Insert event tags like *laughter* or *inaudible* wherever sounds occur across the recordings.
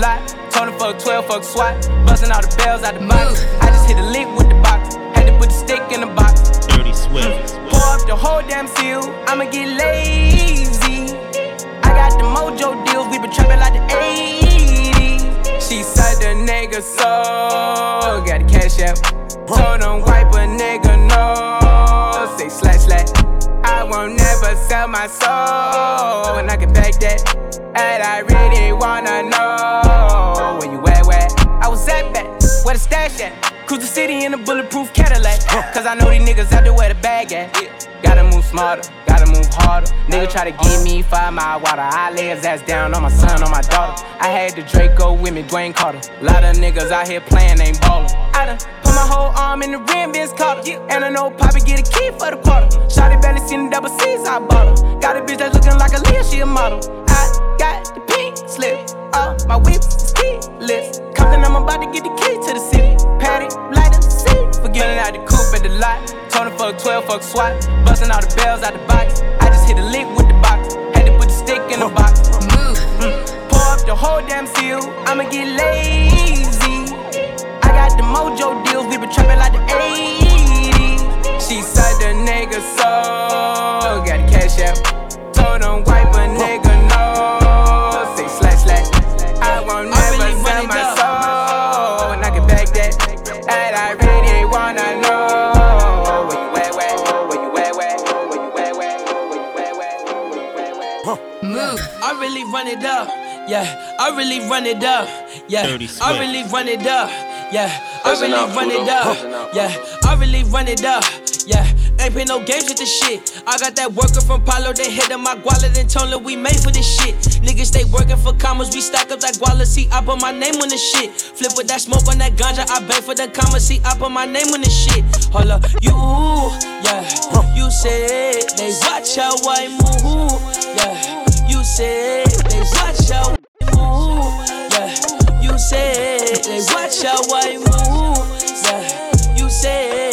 lot. Him fuck 12, fuck SWAT. Busting all the bells out the box. I just hit a lick with the box. Had to put the stick in the box. Dirty Swift. Pour up the whole damn seal. I'ma get lazy. I got the mojo deals. We been trapping like the 80s. She said the nigga so. Got the cash out. Told him wipe a nigga no. Say slash slash. I won't never sell my soul. And I can back that. And I really wanna know where you at, where? I was at back. Where the stash at? Cruise the city in a bulletproof Cadillac. Cause I know these niggas out there where the bag at. Gotta move smarter, gotta move harder. Nigga try to give me five mile water. I lay his ass down on my son, on my daughter. I had the Draco with me, Dwayne Carter. Lot of niggas out here playing, ain't ballin'. I done put my whole arm in the rim, Vince Carter. And I know Poppy get a key for the quarter. Shotty barely seen the double C's, I bought her. Got a bitch that's looking like a Leah, she a model. Slip, uh, my whips is keyless. Compton, I'm about to get the key to the city. Patty, light up the seat. Forgetting out the coupe at the lot. Him fuck 12, fuck SWAT. Busting all the bells out the box. I just hit a lick with the box. Had to put the stick in the box. Mm. Pour up the whole damn seal. I'ma get lazy. I got the mojo deals. We been trapping like the 80s. She said the nigga so. Got the cash out. Told him soul. I that. And I really wanna know where you at, where, where you at, where, where you at, where, where you at, where, where you at, where. Move. I really run it up. Yeah, I really run it up. Yeah, I really run it up. Yeah, I really run it up. Yeah, I really run it up. Yeah, ain't play no games with this shit. I got that worker from Palo, they hit on my guala, then told her we made for this shit. Niggas stay working for commas, we stack up that guala, see, I put my name on the shit. Flip with that smoke on that ganja, I bang for the commas, see, I put my name on the shit. Hold up, you, yeah, you said they watch how I move, yeah. You said they watch how I move, yeah. You said they watch how I move, yeah. You said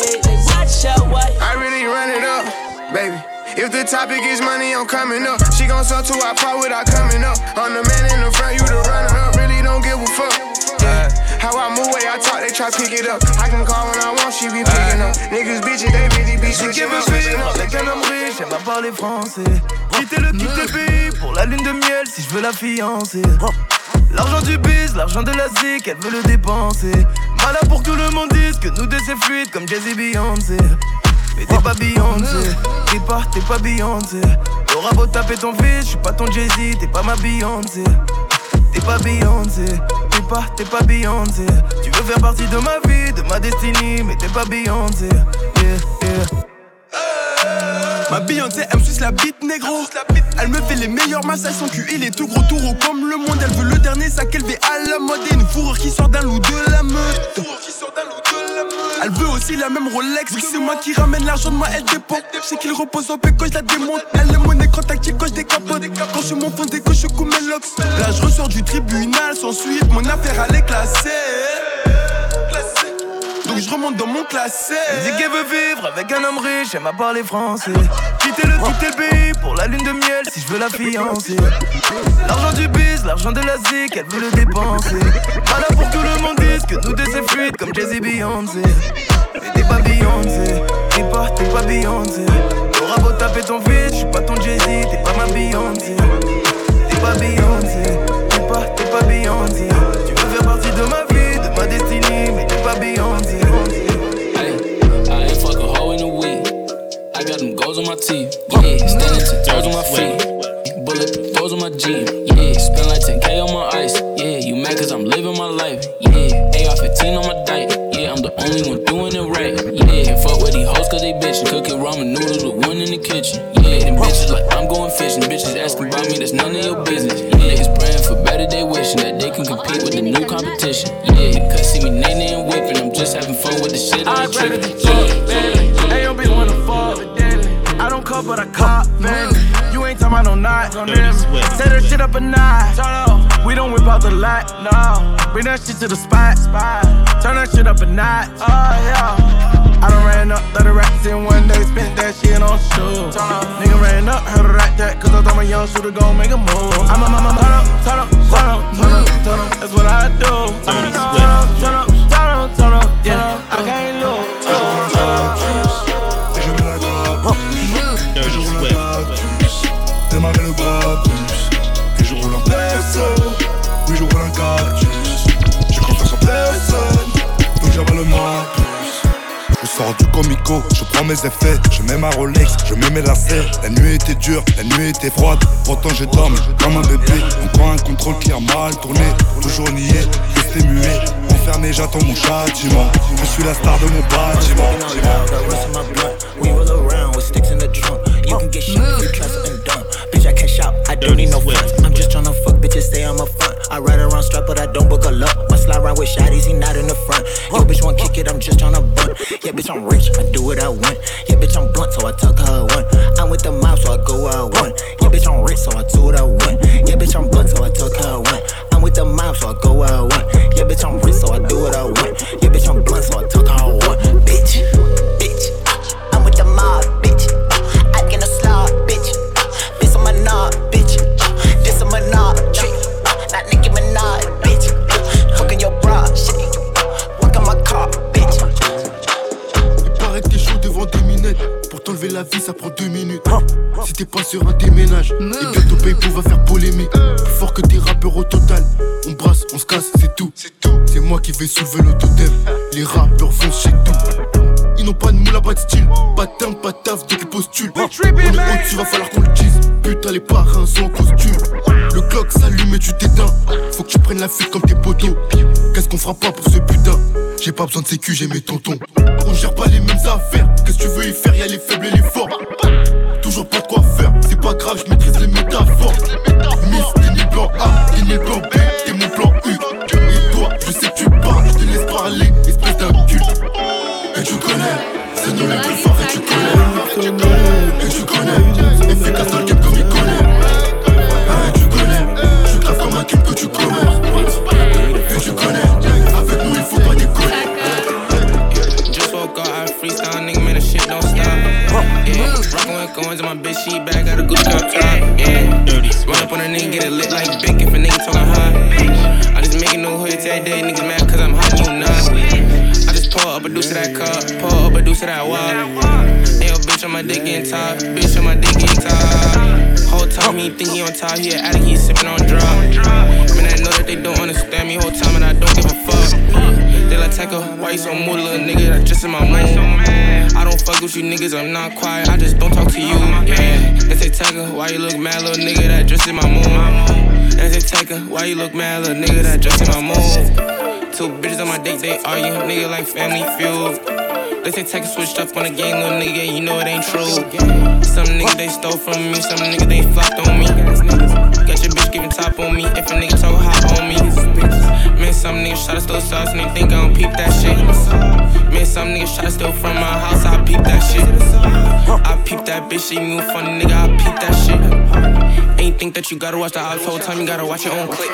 If the topic is money, I'm coming up. She gon' sell to our part without coming up. I'm the man in the front, you the runner up. Really don't give a fuck. Yeah. How I move, way I talk, they try pick it up. I can call when I want, she be picking up. Niggas bitches, they really be switching up, switching up. Avec un homme riche, elle parlé français. Quitter le quitter le pays pour la lune de miel si je veux la fiancer. L'argent du biz, l'argent de la zik, elle veut le dépenser. Malin pour que tout le monde dise que nous deux c'est fluide comme Jay-Z Beyoncé. Mais t'es pas Beyoncé, t'es pas, t'es pas Beyoncé. T'auras beau taper ton fils, je suis pas ton Jay-Z, t'es pas ma Beyoncé. T'es pas Beyoncé, t'es pas, t'es pas Beyoncé. Tu veux faire partie de ma vie, de ma destinée, mais t'es pas Beyoncé. Yeah, yeah. Ma Beyoncé, elle me suce la bite négro. Elle me fait les meilleurs massages, son cul il est tout gros, tout comme le monde. Elle veut le dernier sac élevé à la mode et une fourrure qui sort d'un loup de la meute. Elle veut aussi la même Rolex. C'est moi qui ramène l'argent de moi, elle dépend. Sais qu'il repose en paix quand je la démonte. Elle est mon écran tactique quand je décapote. Quand je mon fond, dès que je coupe mes locks. Là, je ressors du tribunal sans suite. Mon affaire, elle est classée. Donc je remonte dans mon classé. Elle dit qu'elle veut vivre avec un homme riche, elle m'a parlé français. Quitter le quitter le pays pour la lune de miel si je veux la fiancer. L'argent du biz, l'argent de la zik, elle veut le dépenser. Voilà pour que tout le monde dise que nous deux c'est fluide comme Jay-Z Beyoncé. Mais t'es pas Beyoncé, t'es pas, t'es pas Beyoncé. T'auras beau taper ton fils, je suis pas ton Jay-Z, t'es pas ma Beyoncé. T'es pas Beyoncé, t'es pas, t'es pas Beyoncé. Them goals on my teeth. Yeah, standing ten toes on my feet. Bullet throws on my Jeep. Yeah, spend like 10k on my ice. Yeah, you mad cause I'm living my life. Yeah, AR 15 on my diet. Yeah, I'm the only one doing it right. Yeah, fuck with these hoes cause they bitchin'. Cooking ramen noodles with one in the kitchen. Yeah, them bitches like I'm going fishing. Bitches asking about me, that's none of your business. Yeah, niggas praying for better, they wishing that they can compete with the new competition. Yeah, cause see me nay and whipping. I'm just having fun with the shit. I ain't tripping. Yeah but a cop, man. You ain't talking about no knock on them. Set her shit up a notch. We don't whip out the lot, no. Bring that shit to the spot. Turn that shit up a notch, oh yeah. I done ran up 30 racks in one day, spent that shit on shoes. Nigga ran up, heard her rat that, cause I thought my young shooter gon' make a move. I'm a mama, turn up, turn up, turn up, turn up, turn up, that's what I do. Turn up, turn up, turn up, turn up, turn up, yeah, I can't lose. Sors du comico, je prends mes effets, je mets ma Rolex, je mets mes lacets. La nuit était dure, la nuit était froide, pourtant je dormi comme un bébé. On prend un contrôle qui a mal tourné, toujours nié, resté muet. Enfermé, j'attends mon châtiment. Je suis la star de mon bâtiment. I don't need no friends. Bitches, stay on my front. I ride around strap, but I don't book a lot. My slide around with shotties, he not in the front. Yo, bitch, want kick it, I'm just tryna bunt. Yeah, bitch, I'm rich, I do what I want. Yeah, bitch, I'm blunt, so I tuck her one. I'm with the mob, so I go where I want. Yeah, bitch, I'm rich, so I do what I want. Yeah, bitch, I'm blunt, so I tuck her. I'm with the mob, so I go where I want. Yeah, bitch, I'm rich, so I do what I want. Yeah, bitch, I'm blunt, so I bitch, pas sur un déménage, et bientôt Paypo va faire polémique. Plus fort que des rappeurs au total. On brasse, on se casse, c'est tout. C'est moi qui vais soulever le totem. Les rappeurs vont chez tout. Ils n'ont pas de moule, pas de style. Pas de teint, pas de taf, donc ils postulent. On est au-dessus, va falloir qu'on le dise. Putain, les parrains sont en costume. Le clock s'allume et tu t'éteins. Faut que tu prennes la fuite comme tes potos. Qu'est-ce qu'on fera pas pour ce putain? J'ai pas besoin de sécu, j'ai mes tontons. On gère pas les mêmes affaires. Qu'est-ce que tu veux y faire? Y'a les faibles et les forts. Toujours pas A, t'es ni le plan B, with you niggas, I'm not quiet, I just don't talk to you. Yeah, they say Tecca, why you look mad, little nigga? That just in my mood. They say Tecca, why you look mad, little nigga? That just in my mood. Two bitches on my dick, they argue, nigga like family feud. They say Tecca switched up on the game, little nigga, you know it ain't true. Some niggas they stole from me, some niggas they flopped on me. Got your bitch giving top on me, if a nigga talk hot on me. Man, some niggas try to steal sauce and they think I don't peep that shit. Man, some niggas try to steal from my house, I peep that shit. I peep that bitch, she move funny, nigga, I peep that shit. Ain't think that you gotta watch the ops whole time, you gotta watch your own clip.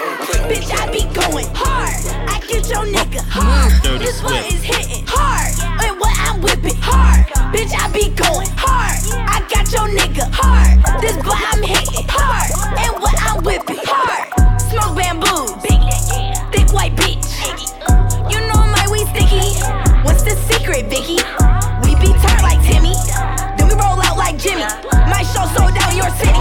Bitch, I be going hard. I get your nigga hard. This one is hitting hard. And what I'm whipping hard. Bitch, I be going hard. I got your nigga hard. This boy I'm hitting hard. And what I'm whipping hard. Smoke bamboo. Big thick white bitch. Vicky? We be turned like Timmy. Then we roll out like Jimmy. My show sold out your city.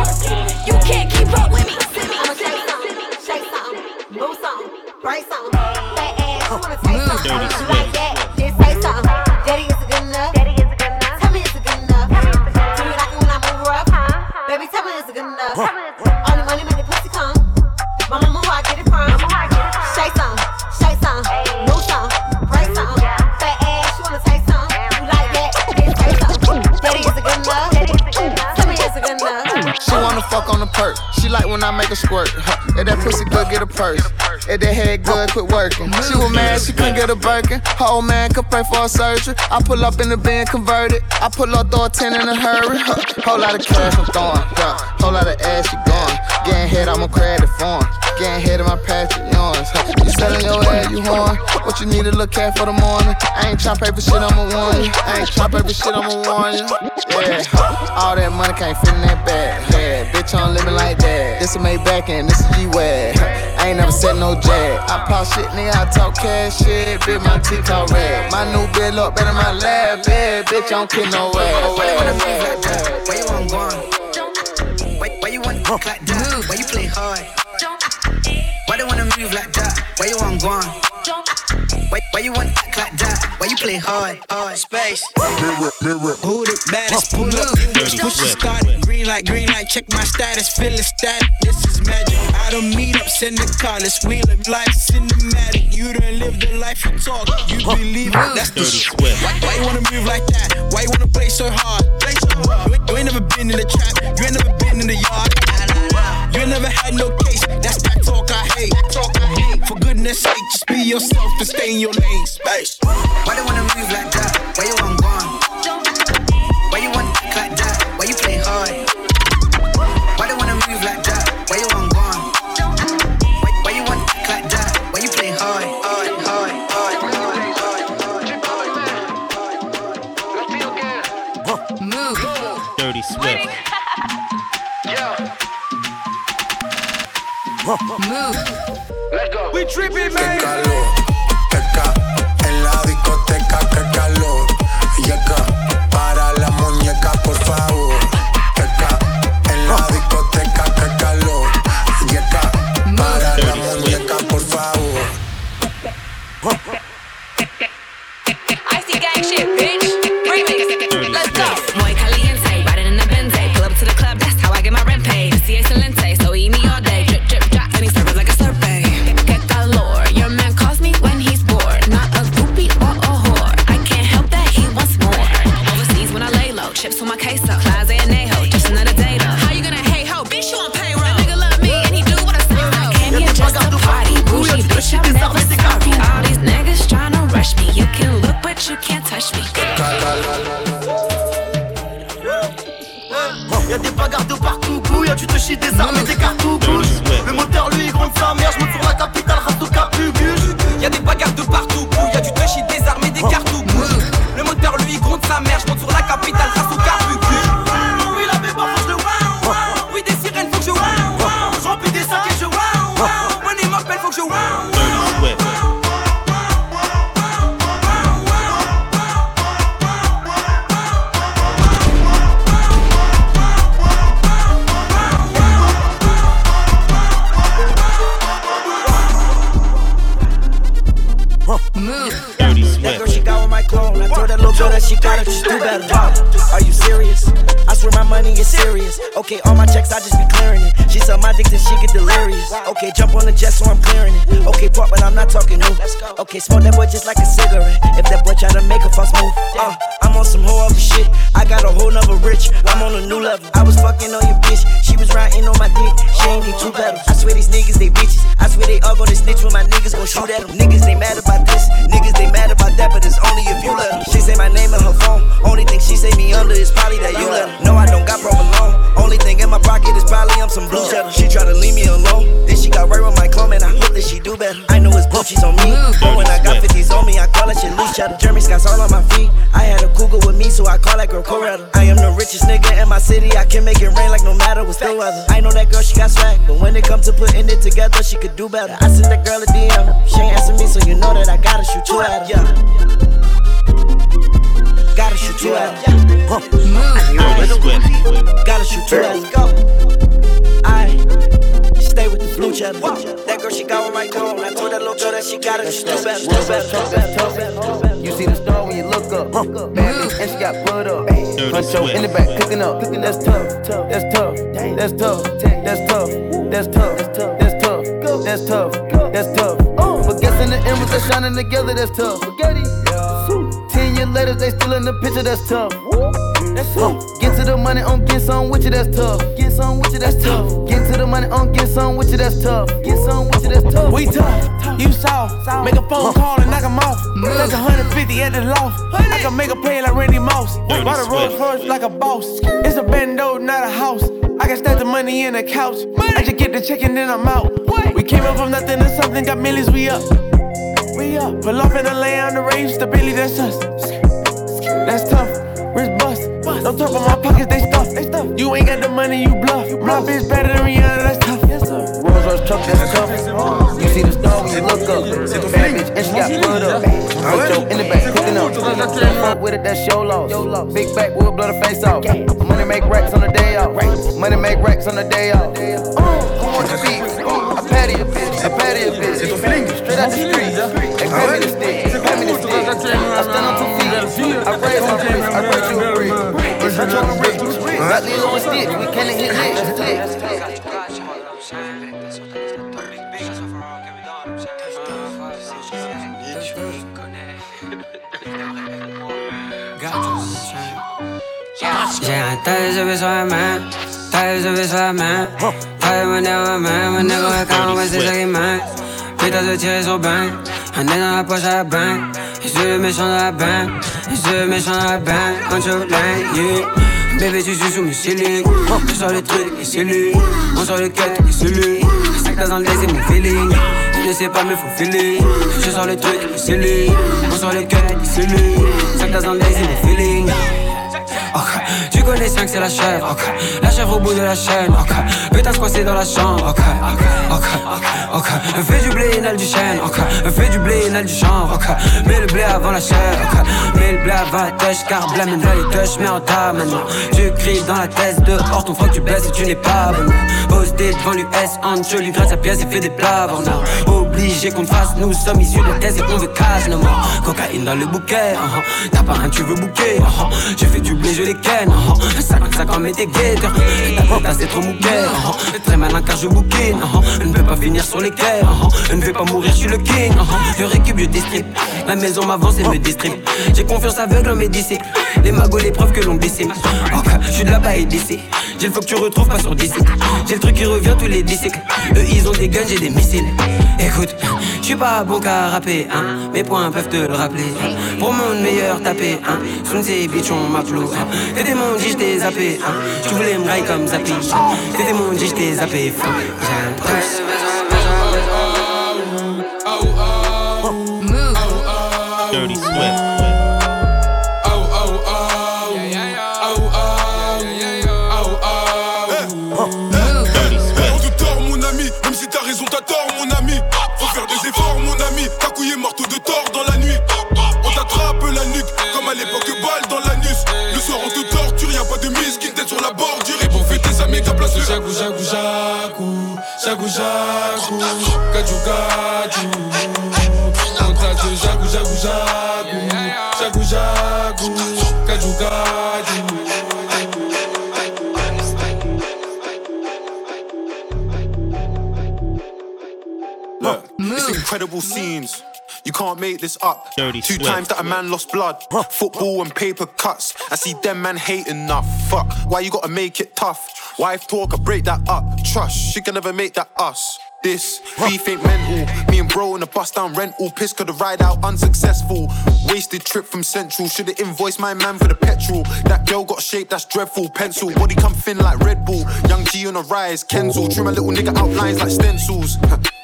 You can't keep up with me. Shake something, shake something, move something, break something. Fat ass, you wanna taste something? Quit working. She was mad, she couldn't get a Birkin. Old man could pay for a surgery. I pull up in the van converted. I pull up, throw a 10 in a hurry. Whole lot of cash I'm throwing. Yeah. Whole lot of ass she going. Getting head, I'm a credit phone. Getting head in my Patrick. Huh. You selling your ass, you horn. What you need to look at for the morning? I ain't tryna paper shit, I'ma warn you. I ain't tryna paper shit, I'ma warn you. Yeah, all that money can't fit in that bag. Yeah, bitch, I'm living like that. This is Maybach and this is G-Wag. I ain't never said no jag. I pop shit, nigga, I talk cash shit. Bitch, my teeth talk red. My new bitch look better than my lab. Yeah, bitch, I don't kill no way. Where you want going? Why, why you want to like that? Why you play hard? Why they wanna move like that? Where you want going? Why, why you want to like that? Why you play hard? Hard space. Mirror, mirror. Who the baddest? Pull up. Push it started. Green light, green light. Check my status. Feeling static. This is magic. I don't meet ups in the. Let's wheel it. Life cinematic. You done live the life you talk. You believe it. That's the shit. Why, why you wanna move like that? Why you wanna play so hard? Play so hard. You ain't never been in the trap. You ain't never been in the yard. Just be yourself and stay in your lane. Space. Just do better. Are you serious? I swear my money is serious. Okay, all my checks, I just be clearing it. She suck my dick, and she get delirious. Okay, jump on the jet, so I'm clearing it. Okay, pop, but I'm not talking new. Okay, smoke that boy just like a cigarette. If that boy try to make a fuss move, uh, I'm on some whole other shit. I got a whole nother rich. I'm on a new level. I was fucking on your bitch. She was riding on my dick. She ain't need two pedals. I swear these niggas, they bitches. I swear they all gonna snitch when my niggas gon' shoot at them. Niggas, they mad about this. Niggas, they mad about that, but it's only if you let them. She say my name in her phone. Only thing she say me under is probably that you let her. No, I don't got provolone. Only thing in my pocket is probably I'm some blue cheddar. She try to leave me alone. Then she got right with my clone, and I hope that she do better. I know it's Gucci's on me. But when I got 50s on me, I call that shit loose cheddar. Jeremy Scott's all on my feet. I had a cougar with me, so I call that girl Coretta. I am the richest nigga in my city. I can make it rain like no matter what's the weather. I know that girl, she got swag. But when it comes to putting it together, she could do better. I sent that girl a DM. She ain't answer me, so you know that I gotta shoot two at her. Yeah. Gotta shoot two at her. Huh. Swift. Gotta shoot two at her. With the blue cheddar. That girl, she got with my clone. I told that little girl that she got it. She do better. Do better. You see the star when you look up. Bad bitch and she got blood up. Huncho in the back cooking up. Cooking, that's tough. That's tough. That's tough. That's tough. That's tough. That's tough. That's tough. That's tough. But guess in the end with they shining together, that's tough. Spaghetti. Ten years later, they still in the picture, that's tough. That's tough. Get to the money on get some with you, that's tough. Get some with you, that's tough. Get to the money on get some with you, that's tough. Get some with you, that's tough. We tough, you saw. Make a phone call and knock him off. That's 150 at the loft. I can make a play like Randy Moss. Dirty Buy the Rolls Swift. Royce like a boss. It's a bando, not a house. I can stack the money in the couch. I just get the check and then I'm out. We came up from nothing to something, got millions, we up. We up. Pull off in the lay on the range, stability, that's us. That's tough. Wrist bust. No talk on my pockets, they stuff. They stuff. You ain't got the money, you bluff. My bitch better than Rihanna, that's tough. Yes, sir. Rolls Royce truck, that's tough. You see the star when you look up. Bad bitch and she got blood up. Huncho in the back cooking up. Fuck with it, that's your loss. Big back, we'll blow the face off. Money make racks on the day off. Money make racks on the day off. Who want the beat? I patty a bitch, I patty a bitch. Straight out the street, they pay me the stick. on yeah, I thought you'd be a drug Thought you'd be a stick, we can't hit licks. J'ai un tas de besoins, man. Tas de besoins, man. Man. Mon négro est quand on voit ses arguments. Putain de tirer sur so On est dans la poche à bain. Je méchant dans la. Et je méchant dans la banque. On joue yeah. Bébé, tu suis sous mes ceiling. Je sors le truc, et c'est lui. On sort le cut, et c'est lui. Sac dans le c'est mon feeling. Je ne sais pas, mais faut filer. Je sors le truc, et c'est lui. On sort le cut, et c'est lui. Sac dans le c'est mon feeling. Tu connais 5 c'est la chèvre. La chèvre au bout de la chaîne, ok. Putain squassé dans la chambre. Fais du blé, inhale du chêne, ok. Fais du blé, inhale du chanvre. Mets le blé avant la chair, ok. Mets le blé avant la tâche, car blâme là les touches, mais en tas maintenant. Tu cries dans la tête dehors, ton frère tu blesses et tu n'es pas bon. Posté devant l'US, en lui grâce sa pièce et fait des plats Qu'on fasse, nous sommes issus de thèse et on veut non Cocaïne dans le bouquet, uh-huh. t'as pas un, tu veux bouquet, uh-huh. J'ai fait du blé, je les ken, uh-huh. 55 ans mais t'es guetteurs Ta c'est trop mouquet. Très malin car je bouquine, uh-huh. Ne veux pas finir sur les quais, uh-huh. Ne veux pas mourir, je suis le king. Je récupère, je distrib La maison m'avance et me distribue J'ai confiance aveugle en mes disciples Les magots, les preuves que l'on décime Ok, je suis de là-bas et d'ici J'ai le faut que tu retrouves pas sur disque J'ai le truc qui revient tous les 10 cycles Eux ils ont des guns, j'ai des missiles Écoute, je suis pas bon qu'à rapper, hein. Mes points peuvent te le rappeler. Pour mon meilleur tapé, hein. Sous ces bitch, on m'applaudit. T'es des mon dit, j't'ai zappé, hein. Tu voulais me railler comme Zappy. T'es des mon dit, j't'ai zappé. J'ai Dirty Swift. Jagu, jagu, jagu, jagu, jagu, gaju, gaju. Contact de jagu, jagu, jagu, jagu, jagu, gaju, gaju. Look, it's incredible scenes. You can't make this up. Dirty Two Swift. times that a man lost blood. Football and paper cuts. I see them man hate enough. Fuck, why you gotta make it tough? Wife talk, I break that up. Trust, she can never make that us. This beef ain't mental. Me and bro in a bus down rental. Piss could have ride out unsuccessful. Wasted trip from Central. Should've invoiced my man for the petrol. That girl got shape that's dreadful. Pencil, body come thin like Red Bull. Young G on a rise, Kenzel. Trim a little nigga outlines like stencils. *laughs*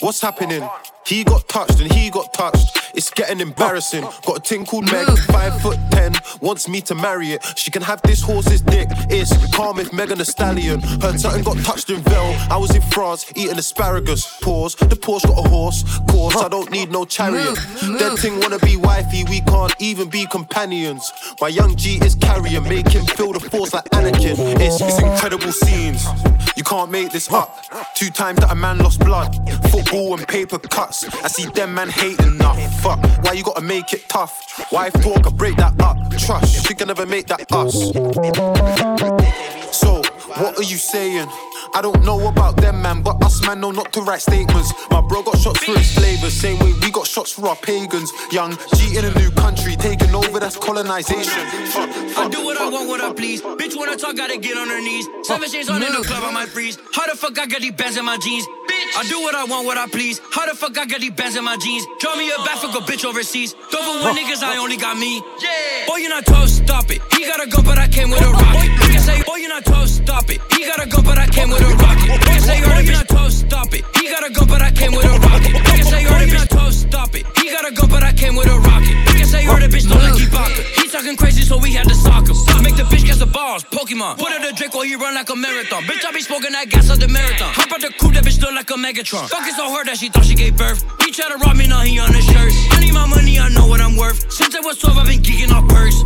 What's happening? He got touched and he got touched. It's getting embarrassing. Got a ting called Meg, mm. five foot ten, wants me to marry it. She can have this horse's dick. It's calm if Megan Thee Stallion. Her something got touched in Vel. I was in France eating asparagus. Pause. The Porsche got a horse. Course, I don't need no chariot. That thing wanna be wifey, we can't even be companions. My young G is carrying, make him feel the force like Anakin. It's, it's incredible scenes. You can't make this up. Two times that a man lost blood. Football and paper cuts. I see them man hate enough. Fuck, why you gotta make it tough? Wife talk, I break that up. Trust, she can never make that us. So, what are you saying? I don't know about them, man, but us, man, know not to write statements. My bro got shots for his flavors, same way we got shots for our pagans. Young G in a new country, taking over, that's colonization. Fuck, I do what I want, what I please. Bitch, when I talk, gotta get on her knees. Seven shades on in the club, I might freeze. How the fuck I got these bands in my jeans? Bitch, I do what I want, what I please. How the fuck I got these bands in my jeans? Draw me a back, fuck a bitch overseas. Don't for one niggas, I only got me. Yeah. Boy, you're not toast, stop it. He got a gun, but I came with a rocket. Niggas say, boy, you're not toast, stop it. He got a gun, but I came with a rocket. Niggas say, oh, you're not toast, stop it. He got a gun, but I came with a rocket. Niggas say, oh, you're not toast, stop it. He got a gun, but I came with a rocket. Niggas say, you're the bitch, don't like Ibaka. He talking crazy, so we had Pokemon. Put her to Drake while he run like a marathon. Bitch, I be smoking that gas of the marathon. Hop out the coupe, that bitch look like a Megatron. Fucking so hard that she thought she gave birth. He try to rob me, now he on his shirt. I need my money, I know what I'm worth. Since I was 12, I've been geeking off perks.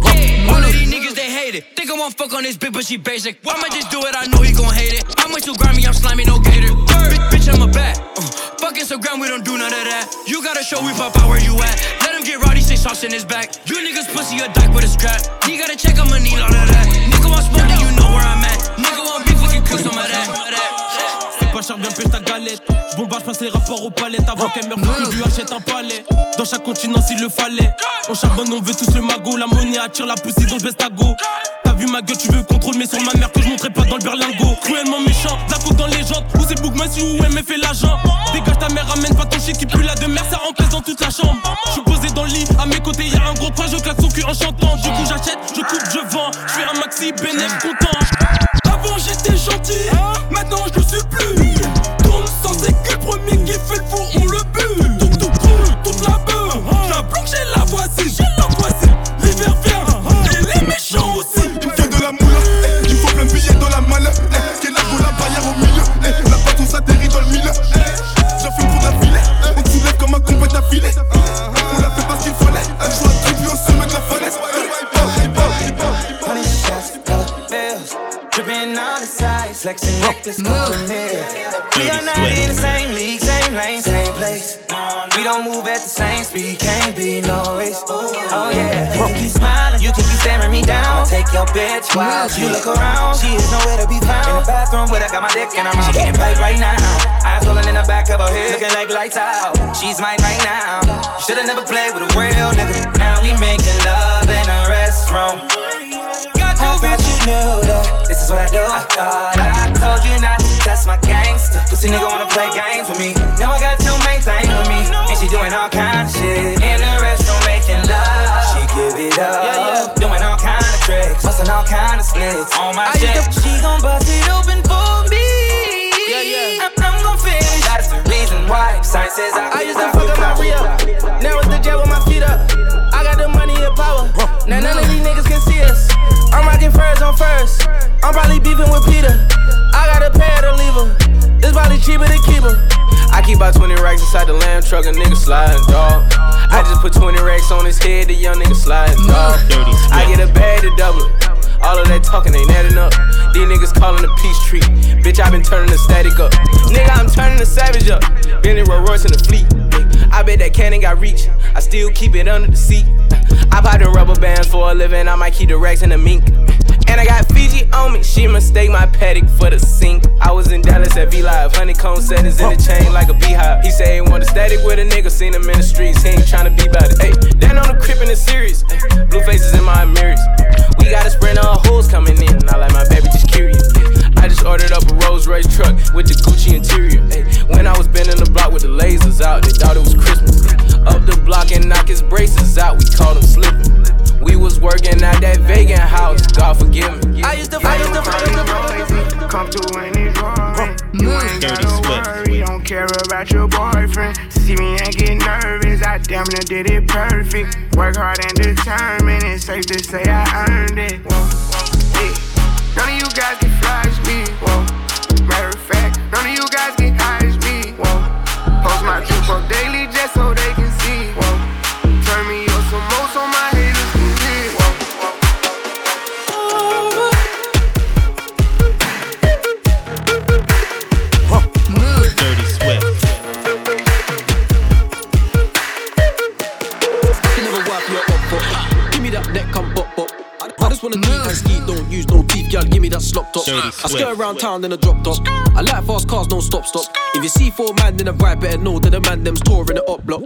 All of these niggas, they hate it. Think I won't fuck on this bitch, but she basic. Why am I just do it? I know he gon' hate it. I'm way too grimy, I'm slimy, no gator. Bitch, bitch, I'm a bat. Uh, fuck Instagram, we don't do none of that. You gotta show we pop out where you at. Let him get rowdy, say sauce in his back. You niggas pussy a dyke with a strap. You gotta check, I'ma need all of that. Nigga want smoke, then you know where I'm at. Nigga want beef, we can cook some of that. Cher, bien pêche ta galette. J'bombarde, j'passe les rapports aux palettes. Avant qu'elle meure, que lui achète un palais. Dans chaque continent, s'il le fallait. On charbonne, on veut tous le magot. La monnaie attire la poussière, donc baisse ta go. T'as vu ma gueule, tu veux contrôle, mais sur ma mère que je montrais pas dans le berlingot. Cruellement méchant, la côte dans les jantes. Où c'est Bougmassi ou MF fait l'agent. Dégage ta mère, ramène pas ton shit qui pue la de ça remplace dans toute la chambre. J'suis posé dans le lit, à mes côtés y'a un gros toit, je claque son cul en chantant. Du coup j'achète, je coupe, je vends. J'fais un maxi bénéf content. Avant j'étais gentil, maintenant je le suis plus. Tourne sans c'est que le premier qui fait le fou, on le bute. Tout tout cool, toute la beuh. La planque j'ai la voici, j'ai la voici. L'hiver vient, et les méchants aussi. Il me vient de la moula, eh, il faut plein de billets dans la malle. Eh, Qu'est la la barrière au milieu. Eh, la patte, on s'atterrit dans le milieu. Eh, J'en fume pour la filet, on te soulève comme un combat d'affilée. Flexing necklace, going here. We are not in the same league, same lane, same place. We don't move at the same speed, can't be no race. Oh, oh yeah, you can keep smiling, you can keep staring me down. Take your bitch while you look around. She is nowhere to be found. In the bathroom, but I got my dick in her mouth. She getting played right now. Eyes rolling in the back of her head, looking like lights out. She's mine right now. Should've never played with a real nigga. Now we making love in a restroom. I thought you knew that this is what I do. I thought I told you not to test my gangster. Pussy nigga wanna play games with me. Now I got two main things with me, and she doing all kind of shit in the restroom making love. She give it up, Yeah, yeah. doing all kind of tricks, busting all kind of slits on my shit. She gon' bust it open for me. Yeah, yeah. I'm, I'm gon' finish. That's the reason why. Science says I, I used to fuck up my re. Now it's the jet with my feet up. I got the money and power. Now none of these niggas can see us. I'm rocking furs on first. I'm probably beefing with Peter. I got a pair to leave her. It's probably cheaper to keep her. I keep about 20 racks inside the lamb truck, a nigga sliding, dog. I just put 20 racks on his head, the young nigga sliding, dog. I get a bag to double it. All of that talking ain't adding up. These niggas calling the peace tree. Bitch, I been turning the static up. Nigga, I'm turning the savage up. Bentley Rolls Royce in the fleet. I bet that cannon got reach. I still keep it under the seat. I pop the rubber bands for a living. I might keep the racks in the mink. And I got Fiji on me. She mistake my paddock for the sink. I was in Dallas at V Live. Honeycomb settings in the chain like a beehive. He say he want a static with a nigga. Seen him in the streets. He ain't tryna be about it. Hey, then on the crib in the series. Blue faces in my mirrors. We got a sprint of hoes coming in. I like my baby just curious. I just ordered up a Rolls Royce truck with the Gucci interior. Ay, when I was bending the block with the lasers out, they thought it was Christmas. Up the block and knock his braces out, we called him slipping. We was working at that vegan house, God forgive me. I used to fight, used to fight, used to fight. Come through when it's roaring. You ain't gotta worry, don't care about your boyfriend. See me and get nervous, I damn near did it perfect. Work hard and determined, it's safe to say I earned it. None of you guys can flash Whoa. Matter of fact, none of you guys can hide me. Whoa. Post my trip up daily just so they that slop top. Dirty I skirt around town, then I drop top. I like fast cars, don't stop stop. If you see four man, then I ride, better know that the man them's touring the up block.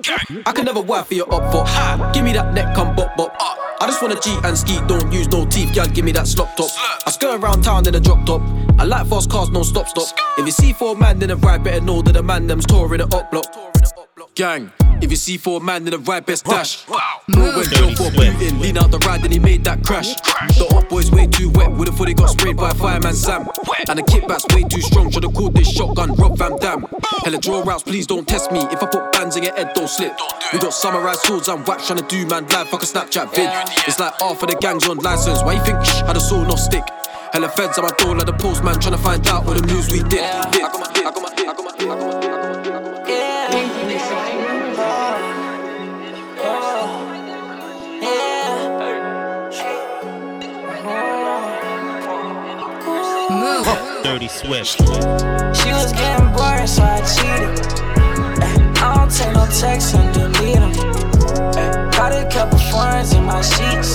I can never wipe for your up for. Give me that neck, come bop bop. I just wanna cheat and ski, don't use no teeth, girl. Give me that slop top. I skirt around town, then I drop top. I like fast cars, no stop stop. If you see four man, then I ride, better know that the man them's touring the up block. Gang, if you see four man, in the ride best dash. Know when Joe for booting, lean out the ride, then he made that crash. The up boy's way too wet, would've thought he got sprayed by a fireman Sam. And the kickback's way too strong, should've called this shotgun Rob Van Dam. Hella draw routes, please don't test me. If I put bands in your head, don't slip. We got samurai swords and wax trying to do man live, fuck a Snapchat vid. It's like half of the gang's on license. Why you think shh, had a saw no stick? Hella feds at my door like the postman trying to find out what the news we did. I I got my, I got my, I got my, I got my. Dirty Swift. She was getting bored, so I cheated. Ay, I don't take no texts and delete them. foreigns in my sheets.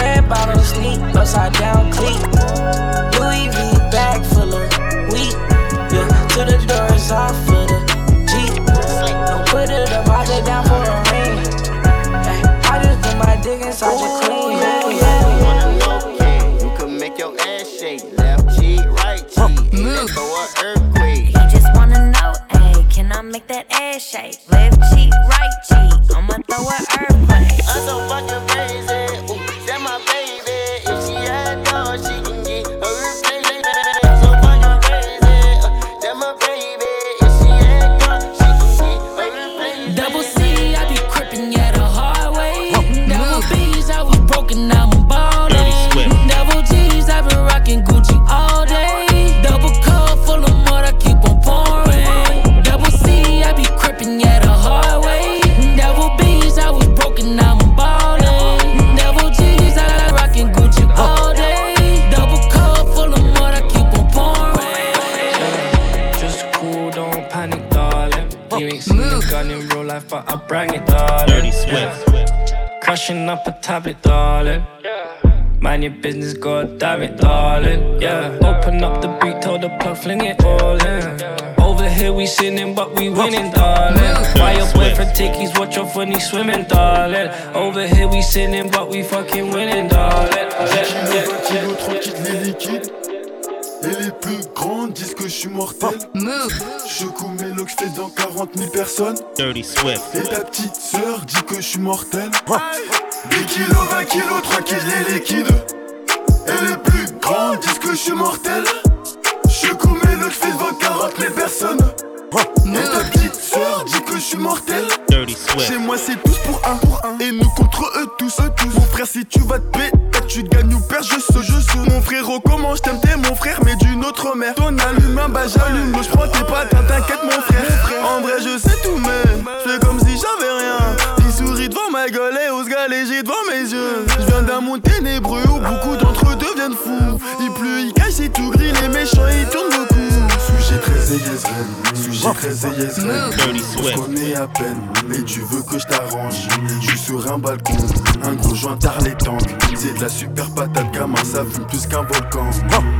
Red bottle sneak, upside down cleat. Louis V bag full of wheat. Yeah, to the doors off for the Jeep. Don't put it up, I lay down for a ring. Ay, I just put my dick inside your clean. Make your ass shake, left cheek, right cheek. Move. Throw a earthquake. He just wanna know, ayy, can I make that ass shake? Left cheek, right cheek, I'ma throw an earthquake. I'm so fucking crazy. Ooh, that my baby. If she had dog, she Crushing up a tablet, darling. Mind your business, god damn it, darling. Yeah. Open up the beat, tell the plug, fling it all in. Over here we sinning, but we winning, darling. Why your boyfriend his watch off when he's swimming, darling? Over here we sinning, but we fucking winning, darling. Yeah, yeah, liquides. Et les plus grands disent que je suis mortel. Je couds mes locks, fais dans 40 000 personnes. Dirty Swift. Et ta petite sœur dit que je suis mortel. 10 kilos, 20 kilos, tranquille, les liquides. Et les plus grands disent que je suis mortel. Je couds mes locks, fais devant 40 000 personnes. Et ta petite sœur dit que je suis mortel. Dirty Swift. Chez moi c'est tous pour un, pour un. Et nous contre eux tous, eux tous. Mon frère si tu vas te péter, tu gagnes ou perds, je sais, je sais. Mon frérot comment je t'aime, t'es mère. Ton allume un bah j'allume, je prends tes patins, t'inquiète mon frère. En vrai je sais tout mais je fais comme si j'avais rien. Il sourit devant ma gueule et ose galéger devant mes yeux. Je viens d'un monde ténébreux où beaucoup d'entre eux deviennent fous. Il pleut, il cache, c'est tout gris, les méchants ils tournent le cou. Sujet très Yezrel, sujet très Yezrel. On connaît à peine, mais tu veux que je t'arrange. Je suis sur un balcon, un gros joint tard les tangs. C'est de la super patate, gamin, ça fume plus qu'un volcan.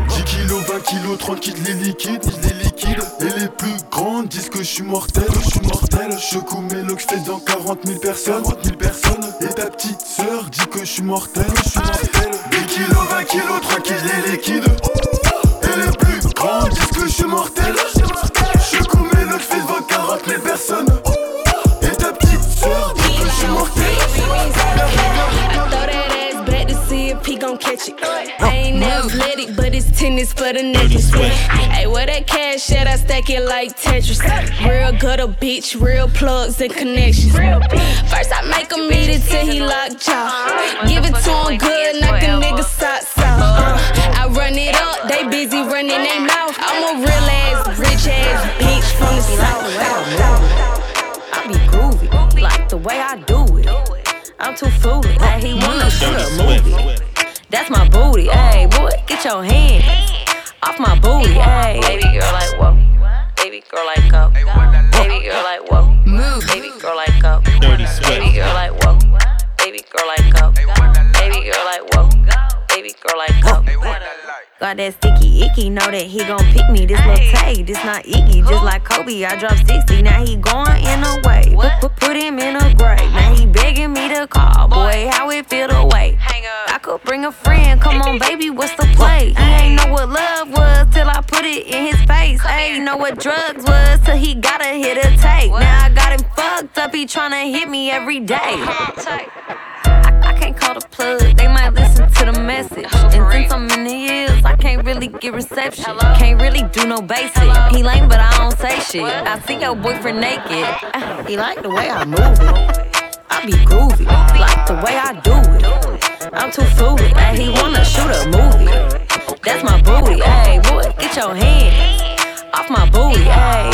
10 kilos, 20 kilos, tranquille, les liquides, les liquides. Et les plus grandes disent que je suis mortel, je suis mortel. Je je fais dans 40 000 personnes, 40 000 personnes. Et ta petite sœur dit que je suis mortel, je suis mortel. 10 kilos, 20 kilos, tranquille, les liquides. Tennis for the necklace. Hey, where that cash at? I stack it like Tetris. Real gutter bitch, real plugs and connections. First I make him eat it till he lock jaw. Give it to him good, knock a nigga socks off. Uh, I run it up, they busy running they mouth. I'm a real ass, rich ass bitch from the south. I be groovy, like the way I do it. I'm too foolish. Hey, he wanna shoot a movie. That's my booty. Hey, boy, get your hands off my booty. Hey, Baby girl like That sticky icky, know that he gon' pick me. This little Tay, this not Iggy, just like Kobe. I dropped 60, now he going in a way. Put, put, put him in a grave. Now he begging me to call, boy. How it feel to wait? I could bring a friend, come on, baby, what's the play? He ain't know what love was till I put it in his face. Ain't know what drugs was till he gotta hit a take. Now I got him fucked up, he tryna hit me every day. I, I can't call the plug, they might listen to the message. And since I'm in the hills, I can't really get reception. Can't really do no basic. He lame, but I don't say shit. I see your boyfriend naked. *laughs* He like the way I move it. I be groovy, like the way I do it. I'm too foolish, and he wanna shoot a movie. That's my booty, hey boy, get your hand off my booty, hey.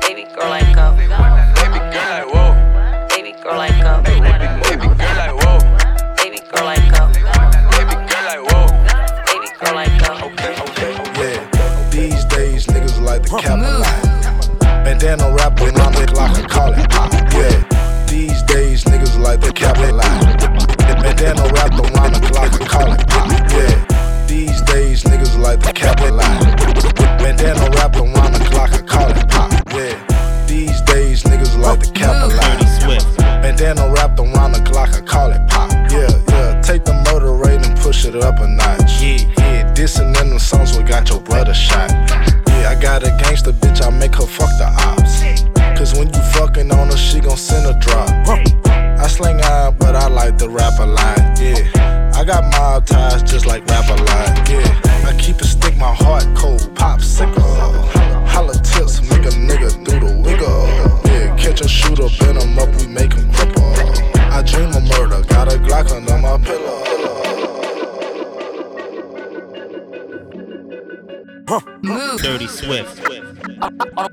Baby girl like go. Baby girl like whoa. Baby girl like go. Capitalize. Bandana rap when I look like a call it. Yeah, these days niggas like the Capital Bandana wrapped around the Glock, I call it pop. Yeah, these days niggas like the Capital Bandana wrapped around the Glock, I call it pop. Yeah, these days niggas like the Capital Bandana wrapped around the Glock, I call it pop. Yeah, yeah, take the motor rate and push it up a notch. Yeah, yeah, dissing in the songs we got your brother shot. Got a gangster bitch, I make her fuck the ops. Cause when you fucking on her, she gon' send a drop. I Oh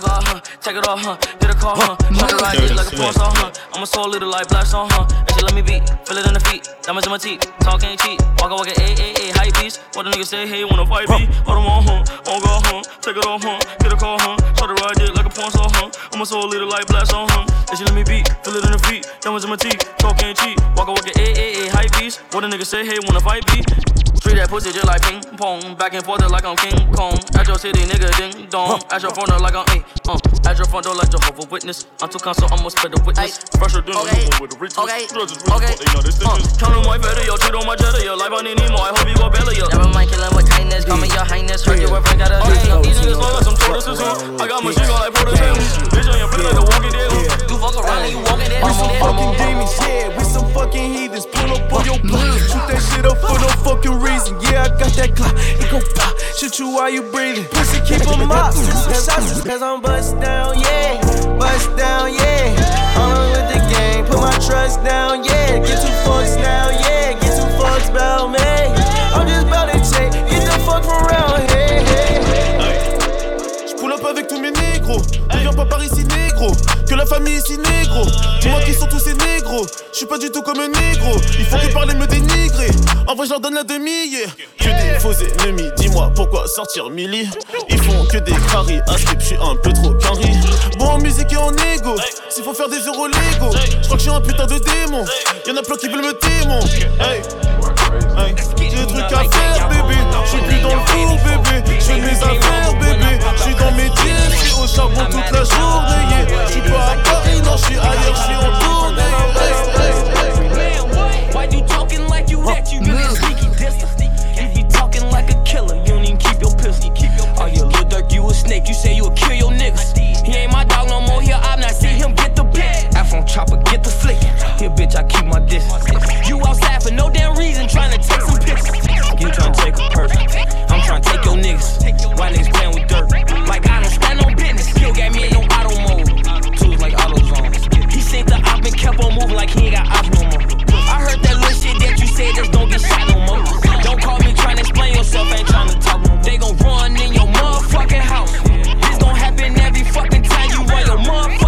God, huh? Take it off, huh? A call, huh? Try to ride it like a star, huh? I'm a soul little like black song, huh? And she let me beat, feel it in the feet, diamonds in my teeth, talk ain't cheap, walk a walk a, a, a, a, hype piece. What the nigga say, hey, wanna fight me? Hold on, huh? Oh God, huh? Take it off, huh? Get a call, huh? Try to ride it like a porn star, huh? I'm a soul little like black song, huh? And she let me beat, feel it in the feet, diamonds in my teeth, talk ain't cheap, walk a walk a, a, a, a, hype piece. What the nigga say, hey, wanna fight me? Treat that pussy just like ping pong. Back and forth like I'm King Kong. At your city, nigga, ding dong. At your front door like I'm eight. Uh, at your front door like Jehovah Witness. I'm too console, I'ma spread the witness. Fresher than okay. a with the richness. Okay. Judges really okay. they know this uh, Count on my better, yo. Cheat on my cheddar, yo. Life I need Nemo. I hope you go belly, yo. Never mind killing with kindness. Call me your highness. Heard your boyfriend got a okay. These niggas long as some tortoises, huh? I got my shit on like Portishead. Bitch on your feet like the walking dead. You fuck around and you walking dead. With some fucking demons, yeah. With some fucking heathens. Pull up on your block. Shoot that shit up for no fucking reason. Yeah, I got that clock. It go pop. Shoot you while you breathing. Pussy keep them up. Cause I'm bust down, yeah. Bust down, yeah. On with the game. Put my trust down, yeah. Get two fucks now, yeah. Get two fucks about me. I'm just about to take. Get the fuck from around here. J'pull up avec tous mes négros. Ne viens pas par ici, négro. Que la famille ici, négro. Dis-moi qui sont tous ces négros. J'suis pas du tout comme un négro. Il faut que parler me dénigrer. En vrai, j'leur donne la demi, yeah. Que des faux ennemis. Dis-moi pourquoi sortir Millie. Ils font que des caries. À slip, j'suis un peu trop carré. Bon en musique et en égo. S'il faut faire des euros Lego. J'crois que j'suis un putain de démon. Y'en a plein qui veulent me démon. Hey. Hey. J'ai des trucs à faire. J'suis plus dans le bébé. Mes affaires, bébé. Dans mes au charbon toute la journée. Pas à Paris, non, ailleurs, en tournée. Why you talking like you that? You really sneaky distant. You be talking like a killer. You even keep your pistol. Oh, little dirt, you a snake. You say you'll kill your niggas. He ain't my dog no more. Here, I'm not seen him get the bitch. iPhone chopper, get the flick. Here, bitch, I keep my distance. You outside for no damn reason, trying to take some pictures. You trying to take a person. I'm trying to take your niggas. Why niggas playing with dirt? Like I don't stand on business. Kill got me in no auto mode. Tools like AutoZone. He seen the op and kept on moving like he ain't got ops no more. I heard that little shit that you said just don't get shot no more. Don't call me trying to explain yourself, ain't trying to talk. They gon' run in your motherfucking house. This gon' happen every fucking time you run your motherfucking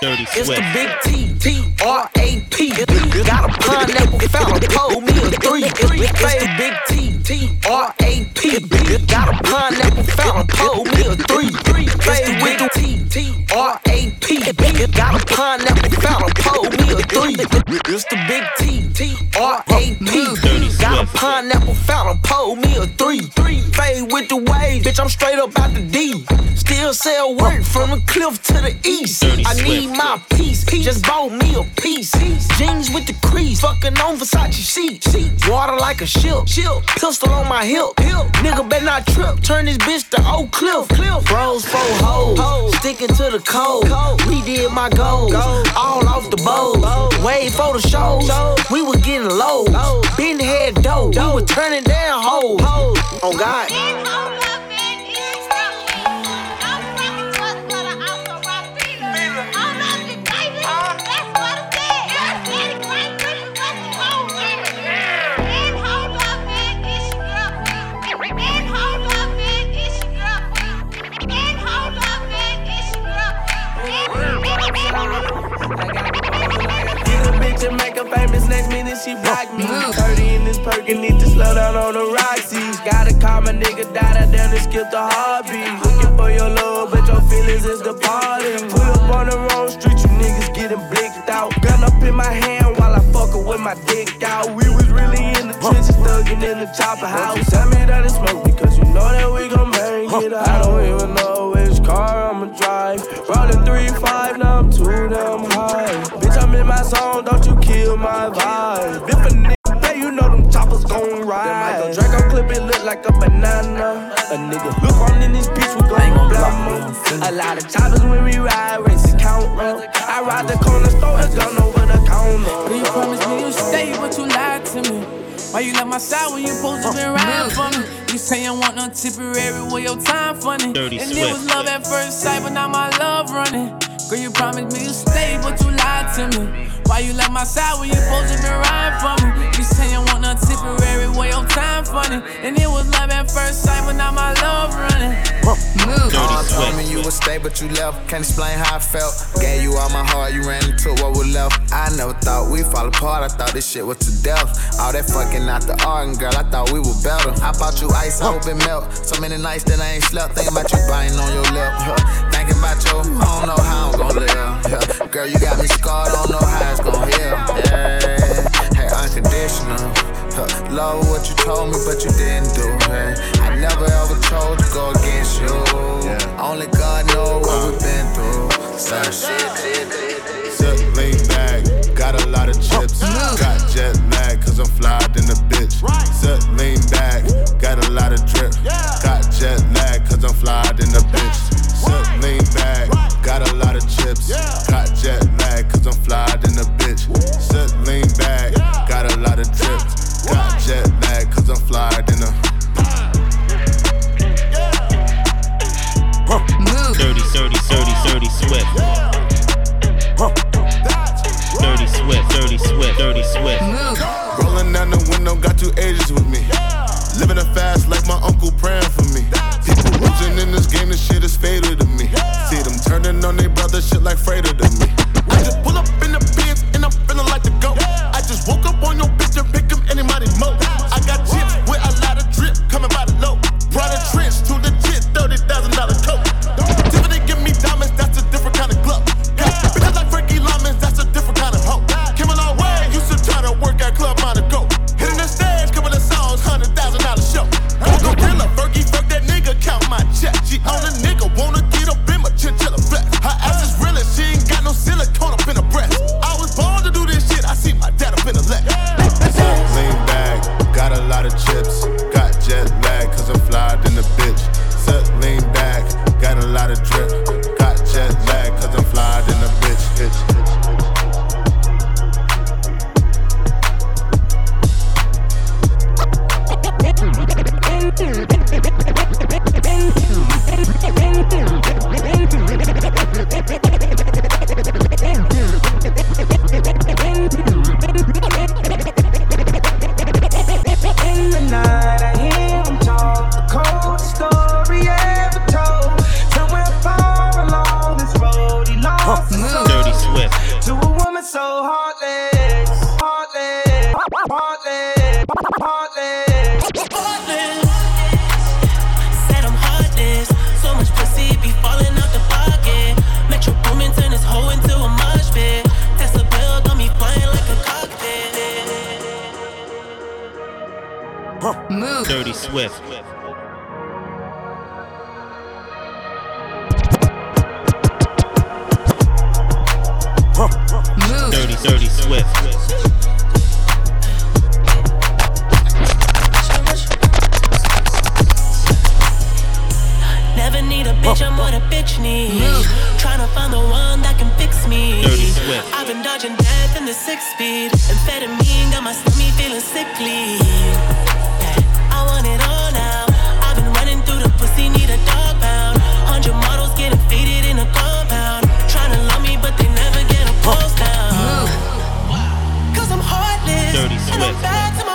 Dirty It's the big T, T, R, A, P. Got a pineapple fountain, pull me a three. It's the big T, T, R, A, P. Got a pineapple fountain, pull me a three. It's the big T, T, R, A, P. Got a pineapple fountain, pull me a three. It's the big T, T, R, A, P. A pineapple fountain, pull me a three. Fade with the waves, bitch, I'm straight up out the D. Still sell work from the cliff to the east. I need my piece, just bought me a piece. Jeans with the crease, fucking on Versace sheets. Water like a ship, pistol on my hip. Nigga better not trip, turn this bitch to Oak Cliff. Bros four hoes, sticking to the code. We did my goals, all off the bows. Wait for the shows, we were getting low. Been head dough, we were turning down hoes. Oh God. Jamaica famous. Next minute she blocked me. 30 in this perk and need to slow down on the Roxy's. Gotta call my nigga Dada down and skip the heartbeat. Looking for your love, but your feelings is departing. Put up on the wrong street, you niggas getting blicked out. Gun up in my hand while I fuckin' with my dick out. We was really in the trenches, thuggin' in the chopper house. Tell me that it's smoke because you know that we gon' make it out. I don't even know car I'ma drive. Rolling three five, now I'm too damn high. Bitch, I'm in my zone, don't you kill my vibe. If a nigga pay, you know them choppers gon' ride. Then Michael Draco clip it look like a banana. A nigga look on in this bitch, we gon' blam A lot of choppers when we ride, race the count up. I ride the corner store, a gun over the counter. You promised me you stay, but you lied to me. Why you left my side when you supposed to uh, been riding for me? Say I want no temporary, well your time funny. Dirty and it was love at first sight, but now my love running. Girl, you promised me you stay, but you lied to me. Why you left my side when you supposed to been riding for me? You say you want no temporary, well your time funny. And it was love at first sight, but now my love running. Dirty Mom told Swift. me you would stay, but you left. Can't explain how I felt. Gave you all my heart, you ran into what was left. I never thought we'd fall apart. I thought this shit was to death. All that fucking out the arguing, girl. I thought we were better. I bought you ice, I hope it melt. So many nights that I ain't slept. Thinking about you biting on your lip. Huh. *laughs* Thinking about your, I don't know how I'm gonna live. Yeah. Girl, you got me scarred. Don't know how it's gonna heal. Yeah. Hey, unconditional. Huh. Love what you told me, but you didn't do. Hey. I never ever chose to go against you. Yeah. Only God knows what we've been through. So Sip, lean back, got a lot of chips. Got jet lag, cause I'm flyed in the bitch. Sip, lean back, got a lot of drip. Got jet lag, cause I'm flyed in the bitch. Sip, lean back, got a lot of chips. Got jet lag, cause I'm flyed in the bitch. Sip, lean back, got a lot of drip. Got jet lag, cause I'm flyed in the Dirty, dirty, dirty, dirty Swift. Dirty Swift, dirty Swift, dirty Swift. Rolling down the window, got two ages with me. Living it fast like my uncle praying for me. Losing in this game, this shit is fatal to me. See them turning on their brother, shit like freighter to me. Bitch, I'm what a bitch needs. Tryna find the one that can fix me. I've been dodging death in the six speed. Amphetamine got my stomach feeling sickly. Yeah, I want it all now. I've been running through the pussy, need a dog pound. Hundred models getting faded in a compound. Tryna love me, but they never get a pulse down. Cause I'm heartless. Dirty And I'm back to my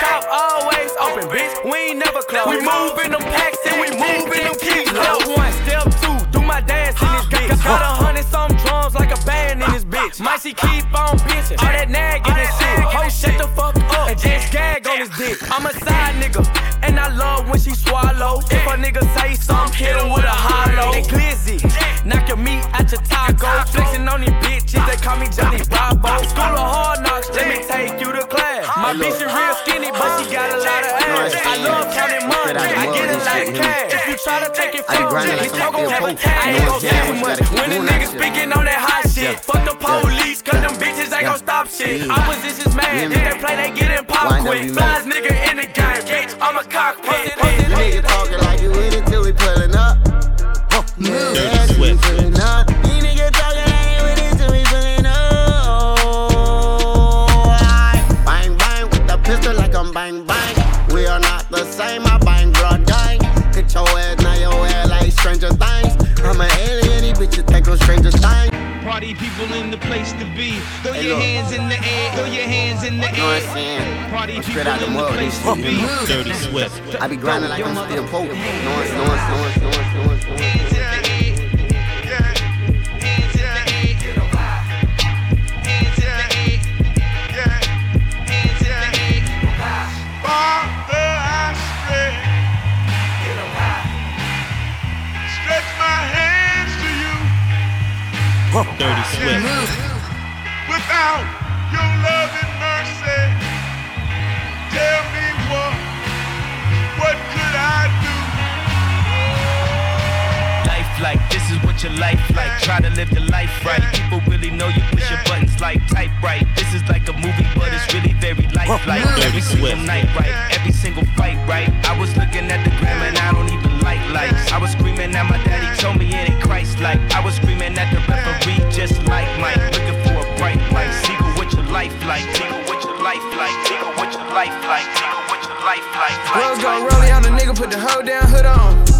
top always open, bitch. We ain't never close. We move in them packs and we move in them kilos. Step one, step two, do my dance in this bitch. Got a hundred some drums like a band in this bitch. Might she keep on bitching, all that nagging and shit. Ho, shut the fuck up and just gag on his dick. I'm a side nigga, and I love when she swallow. If a nigga say something, hit him with a hollow. And glizzy, knock your meat out your taco. Flexing on these bitches, they call me Johnny get a cash. If you try to take it from me, it's not gonna have a. I ain't gon' say too much when the nigga speaking on that hot shit. Fuck the police, cause them bitches ain't gon' stop shit. Opposition's mad, if they play, they get in pop quick. Flies nigga in the game, I'm a cockpit. Nigga talking like In the place to be. Throw Hey, your look. hands in the air, throw your hands in the You know what air. I'm saying? Party I'm people straight out the mud. place to be. Dirty Swift. I be grinding like I'm still poke. Noise, noise, noise, noise, noise, noise. Dirty Swift. Without your love and mercy, tell me what, what could I do? Life like this is what your life like. Try to live your life right. People really know you push your buttons like type right. This is like a movie, but it's really very lifelike. Every single night right, every single fight right. I was looking at the gram and I don't even like lights. I was screaming at my daddy, told me it ain't Christ like. I was screaming at the referee just like Mike, looking for a bright light. Seagull, what your life like? Seagull, what your life like? Seagull, what your life like? Seagull, what your life like? Rose gon' roll on the nigga, put the hoe down, hood on.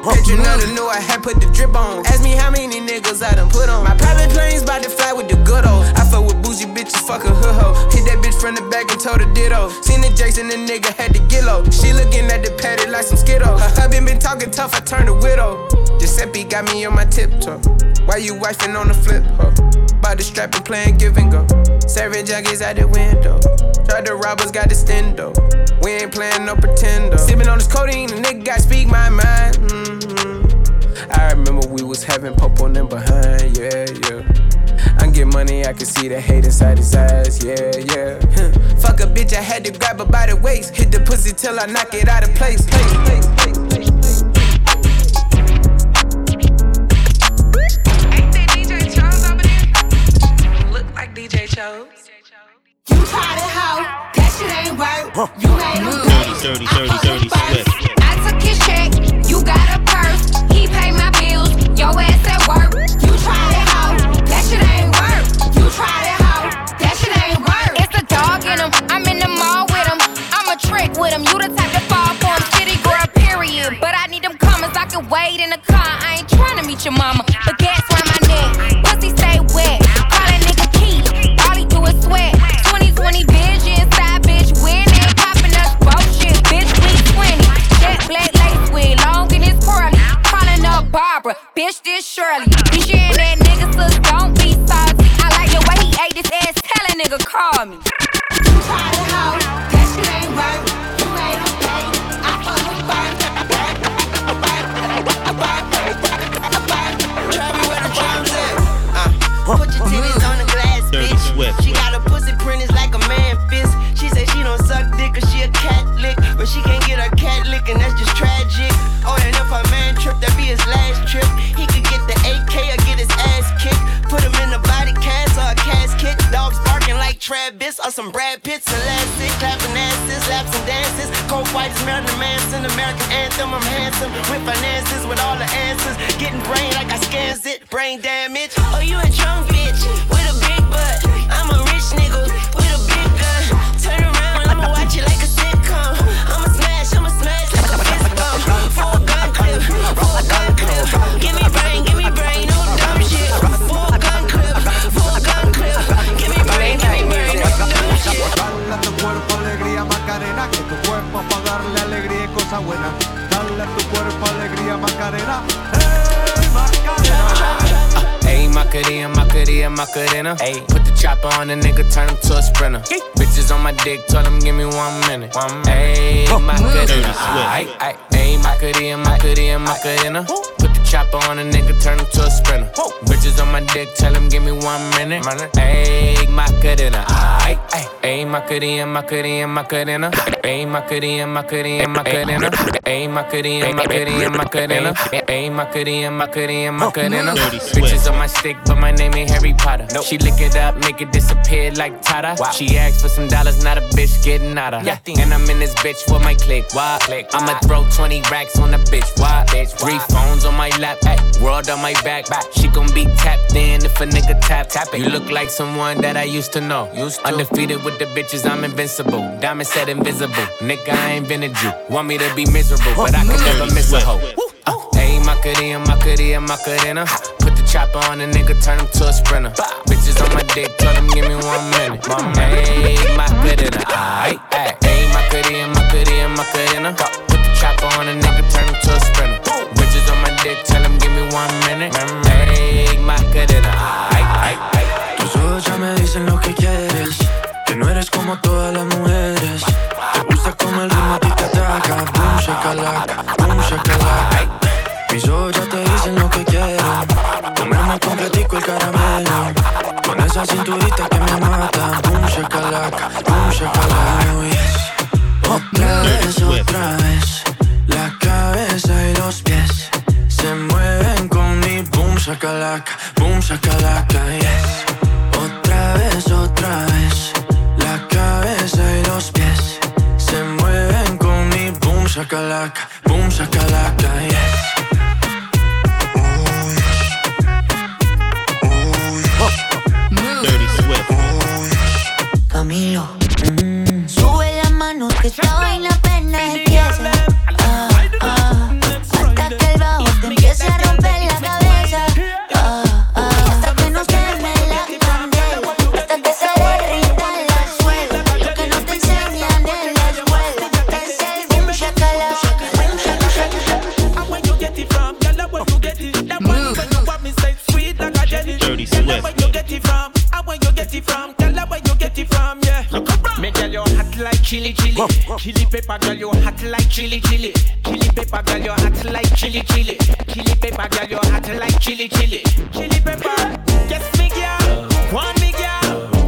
Picture none knew I had put the drip on. Ask me how many niggas I done put on. My private plane's about to fly with the good old. I fuck with bougie bitches, fuck a hood hoe. Hit that bitch from the back and told her ditto. Seen the Jason, the nigga had the gillo. She looking at the paddock like some skittle. Her husband been talking tough, I turned a widow. Giuseppe got me on my tiptoe. Why you wifing on the flip, huh? By the strap and playing give and go. Serving junkies out the window. Tried to rob us, got the stendo. We ain't playing no pretender. Sipping on this codeine, the nigga got speak my mind. hmm I remember we was having pop on them behind, yeah, yeah. I get money, I can see the hate inside his eyes, yeah, yeah. Fuck a bitch, I had to grab her by the waist. Hit the pussy till I knock it out of place, work. You made him Dirty, dirty, dirty, dirty Swift. I took his check, you got a purse. He paid my bills, your ass at work. You tried it, hoe. That shit ain't work. You tried it, hoe. That shit ain't work. It's a dog in him. I'm in the mall with him. I'm a trick with him. You the type to fall for him. City girl, period. But I need them commas. I can wait in the car. I ain't trying to meet your mama. But gas Barbara. Bitch, this Shirley. Be sharing that nigga, sis. Don't be salty. I like the way he ate this ass. Tell a nigga, call me. Macarena. Ayy, put the chopper on the nigga, turn him to a sprinter. Bitches on my dick, told him give me one minute. One minute. Ayy, Macarena. Ayy, ayy, ayy, Macarena, Macarena, Macarena. Put the chopper on a nigga, turn him to a sprinter. Bitches on my dick, tell him give me one minute. Ayy, Macarena. Ayy, ayy, ayy, Macarena, Macarena, Macarena. Ayy, Macarena, Macarena, Macarena. Ayy, Macarena, Macarena, Macarena. Ayy, Macarena, Macarena, Macarena. Bitches on my stick, but my name ain't Harry Potter. She lick it up, make it disappear like Tata. She asked for some dollars, not a bitch getting out of. And I'm in this bitch with my click. Why? I'ma throw 20 racks on the bitch. Why? Three phones on my lap, ay, world on my back. She gon' be tapped in if a nigga tap. tap it. You look like someone that I used to know. Used to. Undefeated with the bitches, I'm invincible. Diamond said invisible. Nigga, I ain't been a Jew. Want me to be miserable, but I can never miss a hoe. Ayy, Macarena, Macarena, Macarena. Put the chopper on a nigga, turn him to a sprinter. Bitches on my dick, tell him give me one minute. Ayy, Macarena, ayy, ayy. Ayy, Macarena, Macarena, Macarena. Put the chopper on a nigga, turn him to a sprinter. Bitches on my dick, tell him give me one minute. Ayy, Macarena, ayy, ayy, ayy. Tus ojos ya me dicen lo que quieres. Que no eres como todas las mujeres. Ataca. Boom, shakalaka, boom, shakalaka. Mis ojos ya te dicen lo que quiero. Comerme completico el caramelo. Con esa cinturita que me mata. Boom, shakalaka, boom, shakalaka. Oh, yes. Otra vez, otra vez. La cabeza y los pies se mueven con mi boom, shakalaka, boom, shakalaka, yes. Otra vez, otra vez. shakalaka, boom shakalaka, yes. Oh, yes. Oh, yes. Oh. Dirty Swift. Oh, Camilo. Where you get it from? Yeah. Me girl, you hot like chili chili. Chili pepper, girl, you hot like chili chili. Chili pepper, girl, you hot like chili chili. Chili pepper, girl, you hot like chili chili. Chili pepper, yes me girl, want me girl.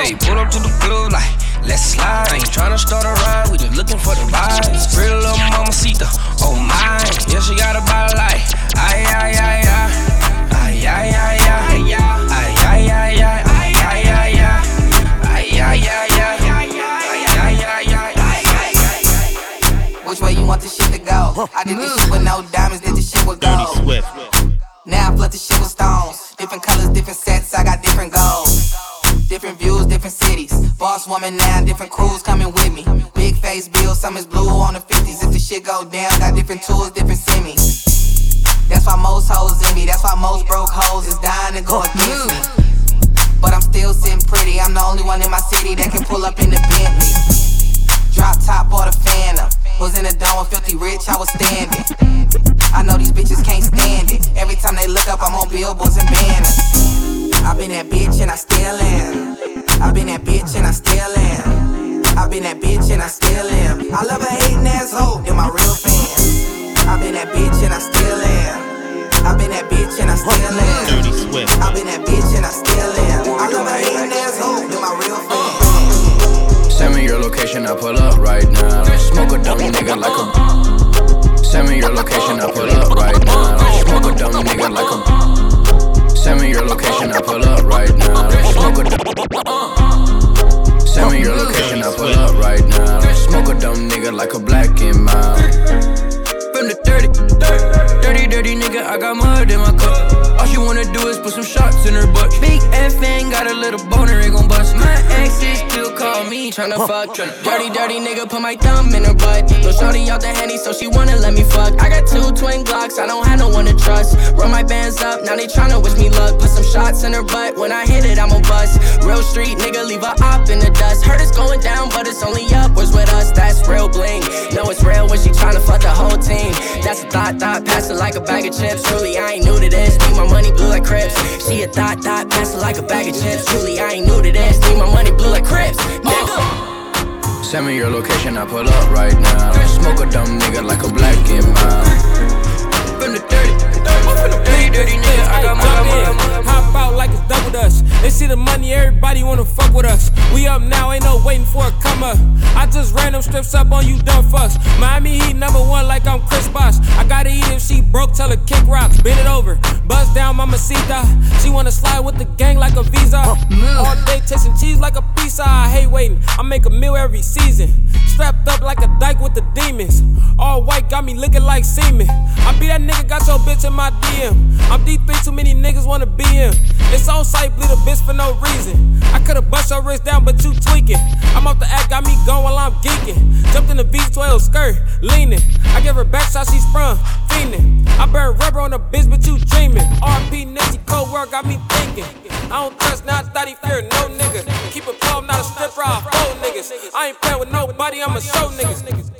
Hey, pull up to the club like, let's slide. I ain't tryna start a ride, we just looking for the vibes. Some is blue tryna fuck. Dirty, dirty nigga, put my thumb in her butt. Little shorty out the henny, so she wanna let me fuck. I got two twin Glocks, I don't have no one to trust. Run my bands up, now they tryna wish me luck. Put some shots in her butt, when I hit it, I'm a bust. Real street nigga, leave a op in the dust. Heard it's going down, but it's only upwards with us. That's real bling. Know it's real when she tryna fuck the whole team. That's a thought, thought, pass it like a bag of chips. Truly, I ain't new to this. Need my money blue like Crips. She a thought, thought, pass it like a bag of chips. Truly, I ain't new to this. Need my money blue like Crips. Nigga. Send me your location, I pull up right now. Smoke a dumb nigga like a black and mild. From the dirty, from the dirty, I got my Hop out like it's double dust. They see the money, everybody wanna fuck with us. We up now, ain't no waiting for a come up. I just ran them strips up on you dumb fucks. Miami Heat number one like I'm Chris Bosh. I gotta eat if she broke, tell her kick rocks. Bend it over, buzz down mamacita. She wanna slide with the gang like a visa. Uh, All day tasting cheese like a pizza. I hate waiting. I make a meal every season. Strapped up like a dyke with the demons. All white got me looking like semen. I be that nigga, got your bitch in my DM. I'm D3, too many niggas wanna be in. It's on site, bleed a bitch for no reason. I could've bust your wrist down, but you tweaking. I'm off the act, got me going while I'm geeking. Jumped in the V12 skirt, leaning. I give her back shot, she sprung, fiending. I burn rubber on the bitch, but you dreaming. RP Nipsey cold work got me thinking. I don't trust, now I thought he fear no nigga. Keep it calm, not a stripper, I fold niggas. I ain't playing with nobody, I'ma show niggas.